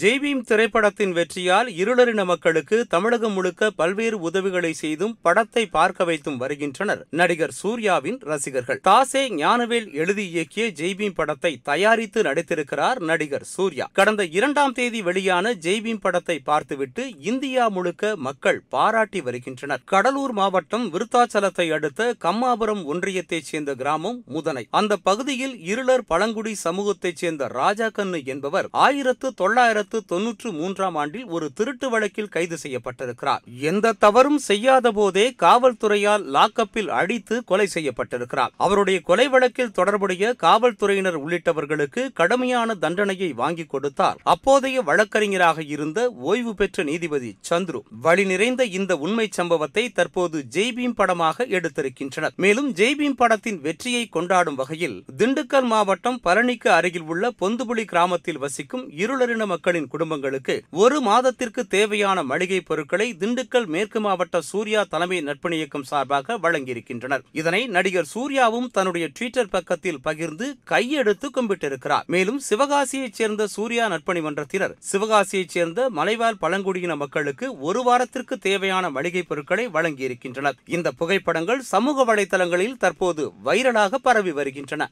ஜெய்பீம் திரைப்படத்தின் வெற்றியால் இருளரின மக்களுக்கு தமிழகம் முழுக்க பல்வேறு உதவிகளை செய்தும் படத்தை பார்க்க வைத்தும் வருகின்றனர். நடிகர் சூர்யாவின் ரசிகர்கள். தாசே ஞானவேல் எழுதி இயக்கிய ஜெய்பீம் படத்தை தயாரித்து நடித்திருக்கிறார் நடிகர் சூர்யா. கடந்த இரண்டாம் தேதி வெளியான ஜெய்பீம் படத்தை பார்த்துவிட்டு இந்தியா முழுக்க மக்கள் பாராட்டி வருகின்றனர். கடலூர் மாவட்டம் விருத்தாச்சலத்தை அடுத்த கம்மாபுரம் ஒன்றியத்தைச் சேர்ந்த கிராமம் முதனை. அந்த பகுதியில் இருளர் பழங்குடி சமூகத்தைச் சேர்ந்த ராஜா கண்ணு என்பவர் ஆயிரத்து தொள்ளாயிரத்து தொன்னூற்று மூன்றாம் ஆண்டில் ஒரு திருட்டு வழக்கில் கைது செய்யப்பட்டிருக்கிறார். எந்த தவறும் செய்யாத போதே காவல்துறையால் லாக்கப்பில் அடித்து கொலை செய்யப்பட்டிருக்கிறார். அவருடைய கொலை வழக்கில் தொடர்புடைய காவல்துறையினர் உள்ளிட்டவர்களுக்கு கடுமையான தண்டனையை வாங்கி கொடுத்தார். அப்போதைய வழக்கறிஞராக இருந்த ஓய்வு பெற்ற நீதிபதி சந்துரு வழி நிறைந்த இந்த உண்மை சம்பவத்தை தற்போது ஜெய்பீம் படமாக எடுத்திருக்கின்றனர். மேலும் ஜெய்பீம் படத்தின் வெற்றியை கொண்டாடும் வகையில் திண்டுக்கல் மாவட்டம் பழனிக்கு அருகில் உள்ள பொந்துபுலி கிராமத்தில் வசிக்கும் இருளரின மக்களின் குடும்பங்களுக்கு ஒரு மாதத்திற்கு தேவையான மளிகை பொருட்களை திண்டுக்கல் மேற்கு மாவட்ட சூர்யா தலைமை நட்பணி இயக்கம் சார்பாக வழங்கியிருக்கின்றனர். இதனை நடிகர் சூர்யாவும் தன்னுடைய ட்விட்டர் பக்கத்தில் பகிர்ந்து கையெடுத்து கும்பிட்டிருக்கிறார். மேலும் சிவகாசியைச் சேர்ந்த சூர்யா நட்பணி மன்றத்தினர் சிவகாசியைச் சேர்ந்த மலைவாழ் பழங்குடியின மக்களுக்கு ஒரு வாரத்திற்கு தேவையான மளிகை பொருட்களை வழங்கியிருக்கின்றனர். இந்த புகைப்படங்கள் சமூக வலைதளங்களில் தற்போது வைரலாக பரவி வருகின்றன.